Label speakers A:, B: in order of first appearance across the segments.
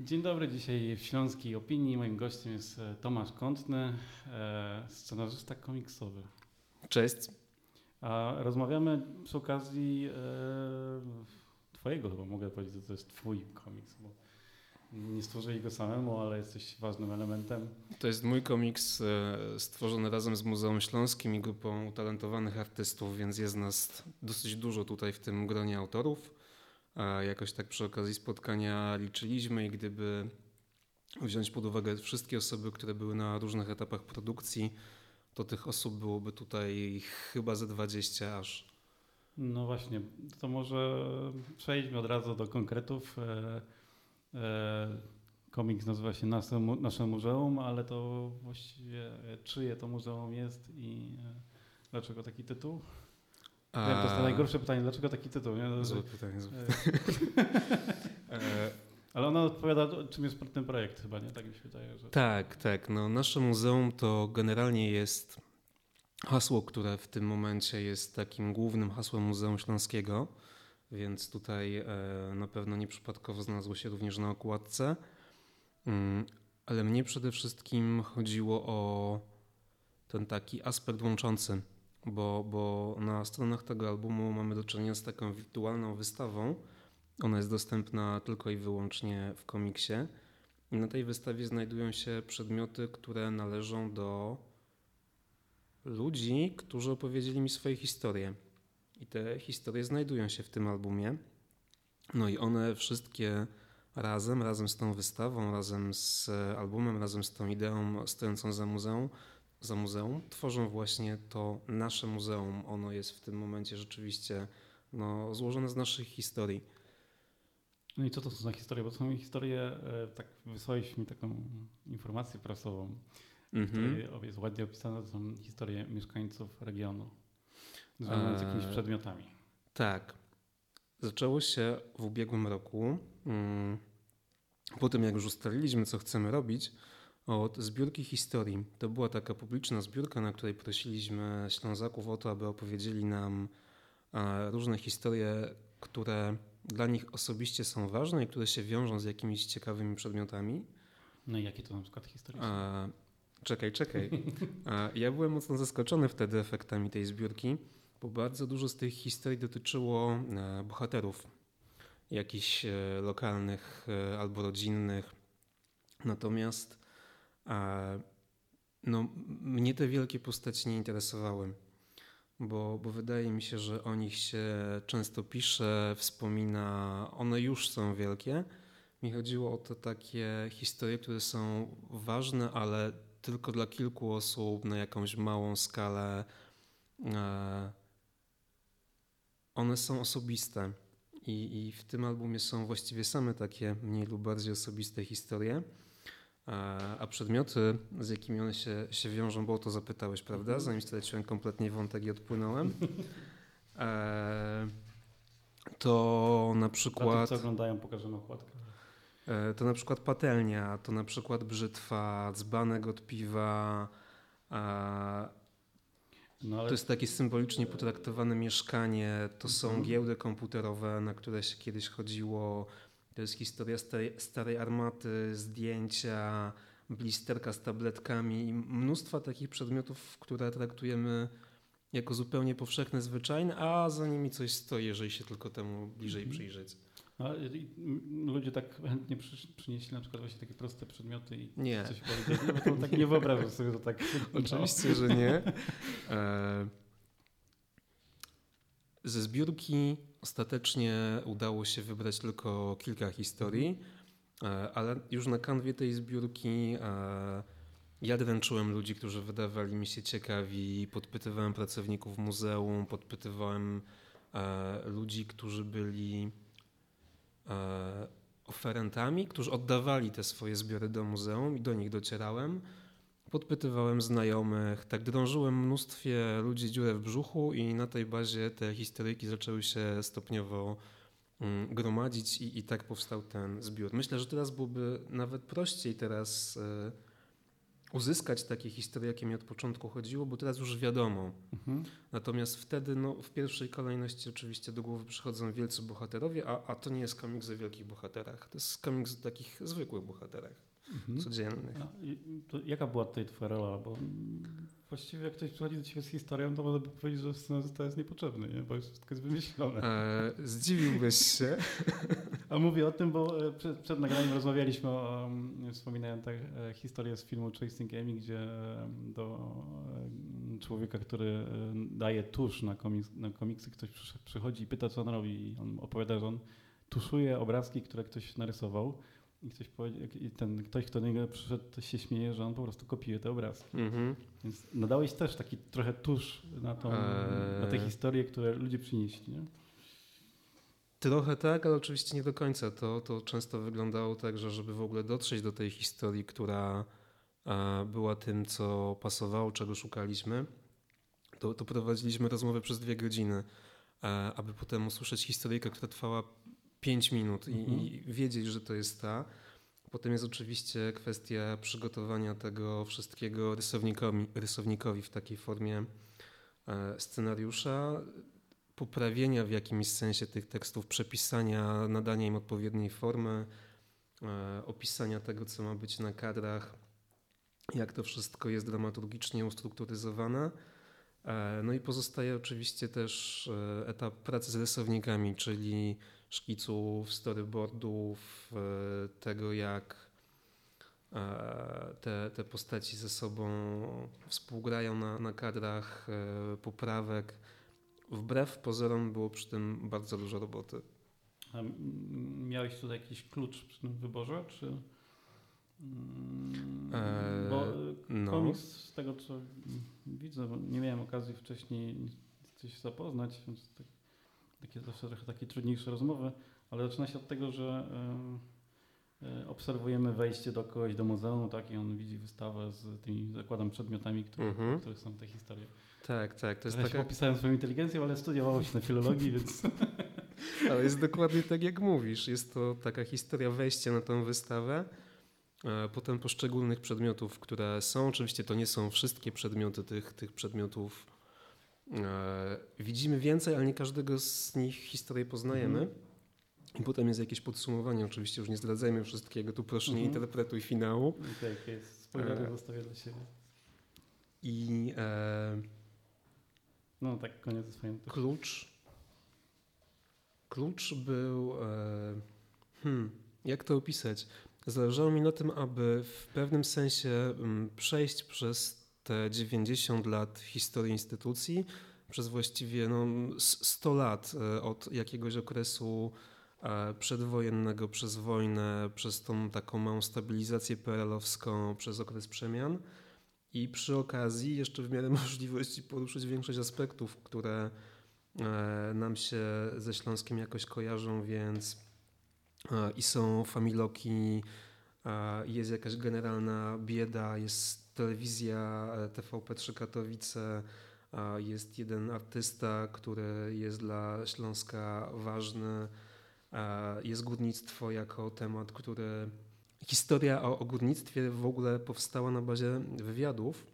A: Dzień dobry, dzisiaj w Śląskiej Opinii. Moim gościem jest e, Tomasz Kątny, e, scenarzysta komiksowy.
B: Cześć.
A: A rozmawiamy przy okazji e, Twojego, chyba mogę powiedzieć, że to jest Twój komiks, bo nie stworzyli go samemu, ale jesteś ważnym elementem.
B: To jest mój komiks stworzony razem z Muzeum Śląskim i grupą utalentowanych artystów, więc jest nas dosyć dużo tutaj w tym gronie autorów. Jakoś tak przy okazji spotkania liczyliśmy i gdyby wziąć pod uwagę wszystkie osoby, które były na różnych etapach produkcji, to tych osób byłoby tutaj chyba ze 20 aż.
A: No właśnie, to może przejdźmy od razu do konkretów. E, e, komiks nazywa się Nasze, Nasze Muzeum, ale to właściwie czyje to muzeum jest i e, dlaczego taki tytuł? A... Wiem, to jest to najgorsze pytanie, dlaczego taki tytuł? Nie?
B: Złe pytanie. Złe.
A: E, ale ona odpowiada, czym jest ten projekt chyba, nie? Tak mi się wydaje. Że...
B: Tak, tak. No, nasze muzeum to generalnie jest hasło, które w tym momencie jest takim głównym hasłem Muzeum Śląskiego, więc tutaj e, na pewno nieprzypadkowo znalazło się również na okładce. Mm, ale mnie przede wszystkim chodziło o ten taki aspekt łączący bo, bo na stronach tego albumu mamy do czynienia z taką wirtualną wystawą. Ona jest dostępna tylko i wyłącznie w komiksie. I na tej wystawie znajdują się przedmioty, które należą do ludzi, którzy opowiedzieli mi swoje historie. I te historie znajdują się w tym albumie. No i one wszystkie razem, razem z tą wystawą, razem z albumem, razem z tą ideą stojącą za muzeum, za muzeum, tworzą właśnie to nasze muzeum. Ono jest w tym momencie rzeczywiście no, złożone z naszych historii.
A: No i co to są za historie? Bo to są historie, e, tak wysłałeś mi taką informację prasową, mm -hmm. jest ładnie opisane, to są historie mieszkańców regionu związane z jakimiś przedmiotami.
B: Tak. Zaczęło się w ubiegłym roku. Mm, po tym, jak już ustaliliśmy, co chcemy robić, od zbiórki historii. To była taka publiczna zbiórka, na której prosiliśmy Ślązaków o to, aby opowiedzieli nam e, różne historie, które dla nich osobiście są ważne i które się wiążą z jakimiś ciekawymi przedmiotami.
A: No i jakie to na przykład historie? A,
B: czekaj, czekaj. A, ja byłem mocno zaskoczony wtedy efektami tej zbiórki, bo bardzo dużo z tych historii dotyczyło e, bohaterów jakichś e, lokalnych albo rodzinnych. Natomiast no, mnie te wielkie postaci nie interesowały, bo, bo wydaje mi się, że o nich się często pisze, wspomina, one już są wielkie. Mi chodziło o te takie historie, które są ważne, ale tylko dla kilku osób na jakąś małą skalę. One są osobiste i, i w tym albumie są właściwie same takie mniej lub bardziej osobiste historie. A przedmioty, z jakimi one się, się wiążą, bo o to zapytałeś, prawda? Mhm. Zanim straciłem kompletnie wątek i odpłynąłem. E, to na przykład...
A: Tych, co oglądają, pokażemy okładkę.
B: E, to na przykład patelnia, to na przykład brzytwa, dzbanek od piwa. No ale... To jest takie symbolicznie potraktowane mieszkanie, to są mhm. giełdy komputerowe, na które się kiedyś chodziło, to jest historia starej, starej armaty, zdjęcia, blisterka z tabletkami i mnóstwa takich przedmiotów, które traktujemy jako zupełnie powszechne, zwyczajne, a za nimi coś stoi, jeżeli się tylko temu bliżej mhm. przyjrzeć.
A: A ludzie tak chętnie przynieśli na przykład właśnie takie proste przedmioty i
B: nie.
A: coś powiedzieli, bo to tak nie wyobrażam sobie, że tak...
B: Oczywiście, że nie. E, ze zbiórki ostatecznie udało się wybrać tylko kilka historii, e, ale już na kanwie tej zbiórki e, ja dręczyłem ludzi, którzy wydawali mi się ciekawi, podpytywałem pracowników muzeum, podpytywałem e, ludzi, którzy byli oferentami, którzy oddawali te swoje zbiory do muzeum i do nich docierałem podpytywałem znajomych, tak drążyłem mnóstwie ludzi dziurę w brzuchu i na tej bazie te historyjki zaczęły się stopniowo mm, gromadzić i, i tak powstał ten zbiór. Myślę, że teraz byłoby nawet prościej teraz uzyskać takie historie, jakie mi od początku chodziło, bo teraz już wiadomo.
A: Mhm.
B: Natomiast wtedy no, w pierwszej kolejności oczywiście do głowy przychodzą wielcy bohaterowie, a, a to nie jest komiks o wielkich bohaterach. To jest komiks o takich zwykłych bohaterach,
A: Mhm.
B: codziennych.
A: To jaka była tutaj twoja rola? Bo mm, właściwie jak ktoś przychodzi do ciebie z historią, to można by powiedzieć, że scenarzysta jest niepotrzebny, nie? bo już wszystko jest wymyślone.
B: E, zdziwiłbyś się.
A: A mówię o tym, bo e, przed, przed nagraniem rozmawialiśmy o, um, wspominałem tak, e, historię z filmu Chasing Amy, gdzie do człowieka, który e, daje tusz na, komiks, na komiksy, ktoś przychodzi i pyta, co on robi i on opowiada, że on tuszuje obrazki, które ktoś narysował i ktoś i ten ktoś, kto do niego przyszedł, to się śmieje, że on po prostu kopiuje te obrazki.
B: Mhm.
A: Więc nadałeś też taki trochę tusz na, tą, na te
B: Eee.
A: historie, które ludzie przynieśli, nie?
B: Trochę tak, ale oczywiście nie do końca. To, to często wyglądało tak, że żeby w ogóle dotrzeć do tej historii, która e, była tym, co pasowało, czego szukaliśmy, to, to prowadziliśmy rozmowę przez dwie godziny, e, aby potem usłyszeć historyjkę, która trwała pięć minut i,
A: Mhm.
B: i wiedzieć, że to jest ta. Potem jest oczywiście kwestia przygotowania tego wszystkiego rysownikowi, rysownikowi w takiej formie e, scenariusza, poprawienia w jakimś sensie tych tekstów, przepisania, nadania im odpowiedniej formy, e, opisania tego, co ma być na kadrach, jak to wszystko jest dramaturgicznie ustrukturyzowane. E, No i pozostaje oczywiście też etap pracy z rysownikami, czyli szkiców, storyboardów, e, tego jak e, te, te postaci ze sobą współgrają na, na kadrach, e, poprawek. Wbrew pozorom było przy tym bardzo dużo roboty.
A: A miałeś tutaj jakiś klucz przy tym wyborze, czy...
B: Eee,
A: Bo
B: No,
A: komiks z tego, co widzę, bo nie miałem okazji wcześniej coś zapoznać, więc tak, takie zawsze trochę takie trudniejsze rozmowy, ale zaczyna się od tego, że e, obserwujemy wejście do kogoś do muzeum, tak, i on widzi wystawę z tymi, zakładam, przedmiotami, które,
B: Mhm.
A: których są te historie.
B: tak, tak. To jest
A: się
B: taka,
A: popisałem swoją inteligencją, ale studiowało się na filologii, więc...
B: ale jest dokładnie tak, jak mówisz. Jest to taka historia wejścia na tę wystawę. e, Potem poszczególnych przedmiotów, które są. Oczywiście to nie są wszystkie przedmioty tych, tych przedmiotów. E, Widzimy więcej, ale nie każdego z nich historię poznajemy.
A: Mhm.
B: I potem jest jakieś podsumowanie. Oczywiście już nie zdradzajmy wszystkiego. Tu proszę nie
A: Mhm.
B: interpretuj finału.
A: Tak, jest. Spoilery
B: E,
A: zostawię dla siebie.
B: I e,
A: No tak, koniec swoim.
B: Klucz. Klucz był. E, hmm, jak to opisać? Zależało mi na tym, aby w pewnym sensie mm, przejść przez te 90 lat historii instytucji, przez właściwie no, s- 100 lat e, od jakiegoś okresu e, przedwojennego, przez wojnę, przez tą taką małą stabilizację PRL-owską, przez okres przemian. I przy okazji jeszcze w miarę możliwości poruszyć większość aspektów, które e, nam się ze Śląskiem jakoś kojarzą, więc i są familoki, jest jakaś generalna bieda, jest telewizja e, TVP3 Katowice, jest jeden artysta, który jest dla Śląska ważny, e, jest górnictwo jako temat, który Historia o, o górnictwie w ogóle powstała na bazie wywiadów,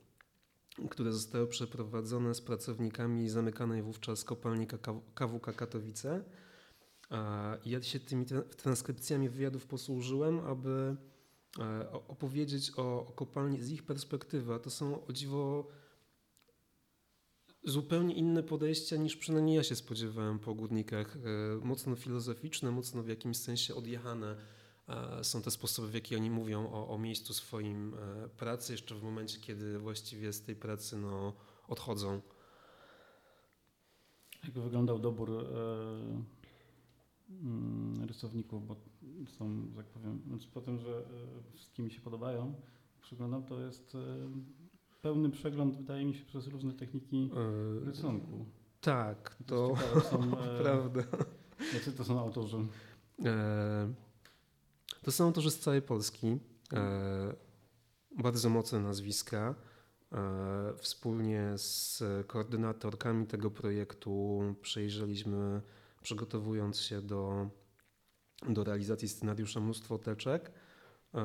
B: które zostały przeprowadzone z pracownikami zamykanej wówczas kopalni KWK Katowice. A Ja się tymi tra- transkrypcjami wywiadów posłużyłem, aby e, opowiedzieć o, o kopalni z ich perspektywy. To są o dziwo zupełnie inne podejścia niż przynajmniej ja się spodziewałem po górnikach. E, Mocno filozoficzne, mocno w jakimś sensie odjechane e, są te sposoby, w jaki oni mówią o, o miejscu swoim e, pracy, jeszcze w momencie, kiedy właściwie z tej pracy no, odchodzą.
A: Jak wyglądał dobór e, rysowników, bo są, tak powiem, znaczy po tym, że e, wszystkie mi się podobają, przyglądam, to jest e, pełny przegląd, wydaje mi się, przez różne techniki
B: E,
A: rysunku.
B: Tak, to
A: ciekawe, są, e,
B: prawda.
A: Jacy to są autorzy?
B: E, To są autorzy z całej Polski. E, Bardzo mocne nazwiska. E, Wspólnie z koordynatorkami tego projektu przejrzeliśmy, przygotowując się do, do realizacji scenariusza, mnóstwo teczek e,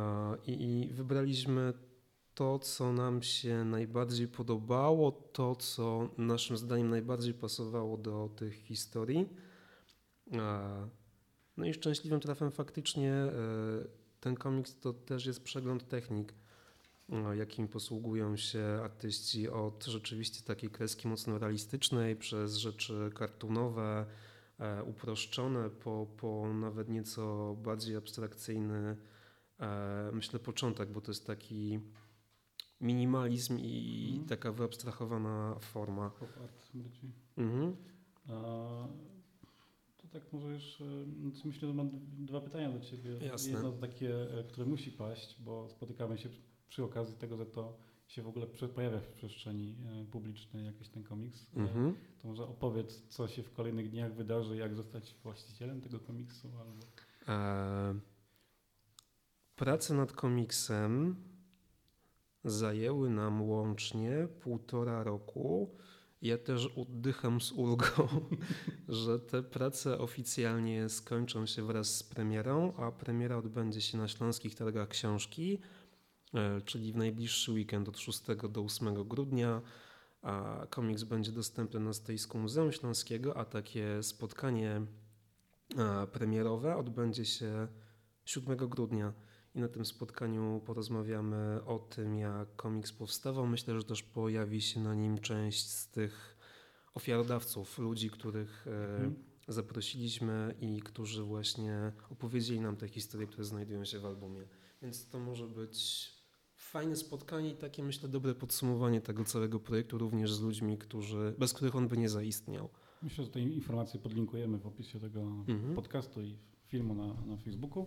B: i, i wybraliśmy to, co nam się najbardziej podobało, to, co naszym zdaniem najbardziej pasowało do tych historii. A, No i szczęśliwym trafem faktycznie e, ten komiks to też jest przegląd technik, e, jakim posługują się artyści od rzeczywiście takiej kreski mocno realistycznej, przez rzeczy kartunowe, e, uproszczone, po, po nawet nieco bardziej abstrakcyjny, e, myślę, początek, bo to jest taki minimalizm i
A: Mhm.
B: taka wyabstrahowana forma.
A: Pop art.
B: Mhm.
A: A, to tak może już, e, znaczy myślę, że mam dwa pytania do Ciebie.
B: Jasne.
A: Jedno takie, e, które musi paść, bo spotykamy się przy okazji tego, że to się w ogóle pojawia w przestrzeni e, publicznej jakiś ten komiks. E,
B: Mhm.
A: To może opowiedz, co się w kolejnych dniach wydarzy, jak zostać właścicielem tego komiksu albo...
B: E, prace nad komiksem zajęły nam łącznie półtora roku. Ja też oddycham z ulgą, że te prace oficjalnie skończą się wraz z premierą, a premiera odbędzie się na Śląskich Targach Książki, czyli w najbliższy weekend od 6 do 8 grudnia. A komiks będzie dostępny na stoisku Muzeum Śląskiego, a takie spotkanie e, premierowe odbędzie się 7 grudnia i na tym spotkaniu porozmawiamy o tym, jak komiks powstawał. Myślę, że też pojawi się na nim część z tych ofiarodawców, ludzi, których e,
A: Mhm.
B: zaprosiliśmy i którzy właśnie opowiedzieli nam te historie, które znajdują się w albumie. Więc to może być fajne spotkanie i takie, myślę, dobre podsumowanie tego całego projektu, również z ludźmi, którzy, bez których on by nie zaistniał.
A: Myślę, że te informacje podlinkujemy w opisie tego
B: Mhm.
A: podcastu i filmu na, na Facebooku.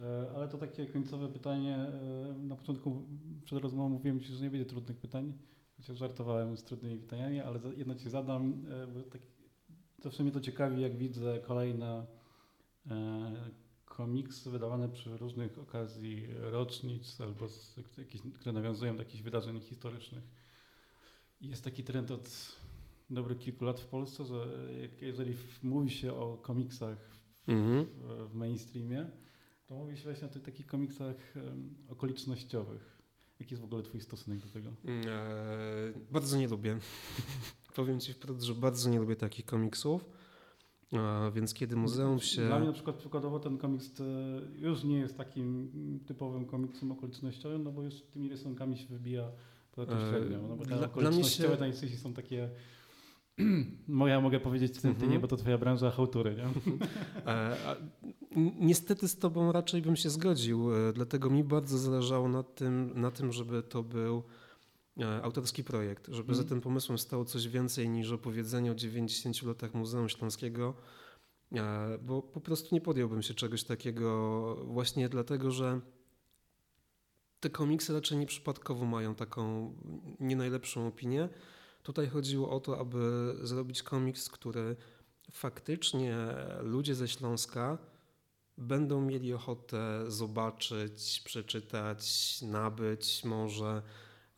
A: E, Ale to takie końcowe pytanie. e, Na początku przed rozmową mówiłem Ci, że nie będzie trudnych pytań, chociaż żartowałem z trudnymi pytaniami, ale jedno Ci zadam, e, bo tak, zawsze mnie to ciekawi, jak widzę kolejne komiksy wydawane przy różnych okazji rocznic albo z, jakieś, które nawiązują do jakichś wydarzeń historycznych. Jest taki trend od dobrych kilku lat w Polsce, że jeżeli mówi się o komiksach
B: Mhm.
A: w, w mainstreamie, to mówi się właśnie o tych takich komiksach okolicznościowych. Jaki jest w ogóle Twój stosunek do tego?
B: Eee, bardzo nie lubię. Powiem Ci wprost, że bardzo nie lubię takich komiksów. A, więc kiedy muzeum się.
A: Dla mnie na przykład przykładowo ten komiks e, już nie jest takim typowym komiksem okolicznościowym, no bo już tymi rysunkami się wybija poza tą
B: E,
A: średnią. No bo te
B: dla- dla
A: okolicznościowe
B: się-
A: najczęściej są takie Moja mogę powiedzieć w tym
B: Mhm.
A: nie, bo to twoja branża hałtury, nie?
B: E, niestety z Tobą raczej bym się zgodził, dlatego mi bardzo zależało na tym, na tym żeby to był autorski projekt, żeby za
A: Mhm.
B: tym pomysłem stało coś więcej niż opowiedzenie o 90 latach Muzeum Śląskiego, e, bo po prostu nie podjąłbym się czegoś takiego właśnie dlatego, że te komiksy raczej nieprzypadkowo mają taką nie najlepszą opinię. Tutaj chodziło o to, aby zrobić komiks, który faktycznie ludzie ze Śląska będą mieli ochotę zobaczyć, przeczytać, nabyć może,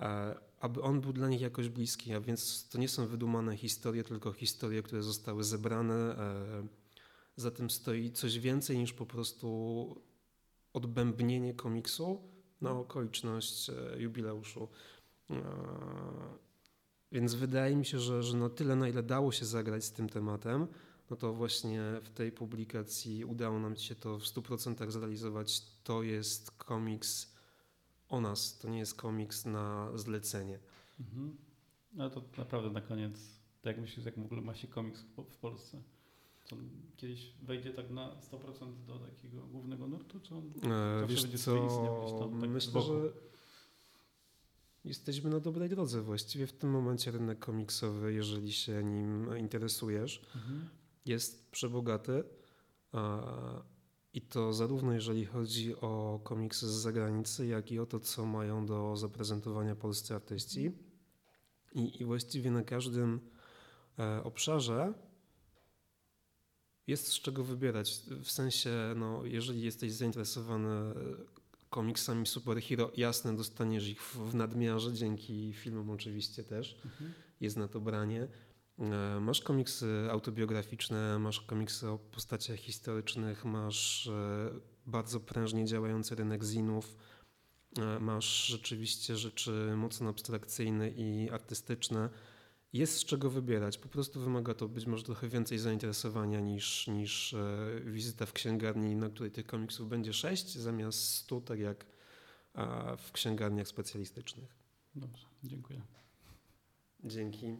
B: e, aby on był dla nich jakoś bliski. A więc to nie są wydumane historie, tylko historie, które zostały zebrane. e, Za tym stoi coś więcej niż po prostu odbębnienie komiksu na okoliczność e, jubileuszu. E, Więc wydaje mi się, że, że na tyle, na ile dało się zagrać z tym tematem, no to właśnie w tej publikacji udało nam się to w 100% zrealizować. To jest komiks o nas, to nie jest komiks na zlecenie.
A: Mhm. No to naprawdę na koniec, tak jak myślisz, jak w ogóle ma się komiks w Po- w Polsce? Czy on kiedyś wejdzie tak na 100% do takiego głównego nurtu, czy on
B: E, Wiesz
A: będzie
B: co,
A: tam, tak
B: myślę, że jesteśmy na dobrej drodze właściwie w tym momencie rynek komiksowy, jeżeli się nim interesujesz.
A: Mhm.
B: jest przebogaty i to zarówno jeżeli chodzi o komiksy z zagranicy, jak i o to, co mają do zaprezentowania polscy artyści. I, i właściwie na każdym e, obszarze jest z czego wybierać. W sensie, no, jeżeli jesteś zainteresowany e, komiksami superhero, jasne, dostaniesz ich w, w nadmiarze, dzięki filmom oczywiście też
A: Mhm.
B: jest na to branie. E, Masz komiksy autobiograficzne, masz komiksy o postaciach historycznych, masz e, bardzo prężnie działający rynek zinów. e, masz rzeczywiście rzeczy mocno abstrakcyjne i artystyczne. Jest z czego wybierać. Po prostu wymaga to być może trochę więcej zainteresowania niż, niż wizyta w księgarni, na której tych komiksów będzie sześć, zamiast stu, tak jak w księgarniach specjalistycznych.
A: Dobrze, dziękuję.
B: Dzięki.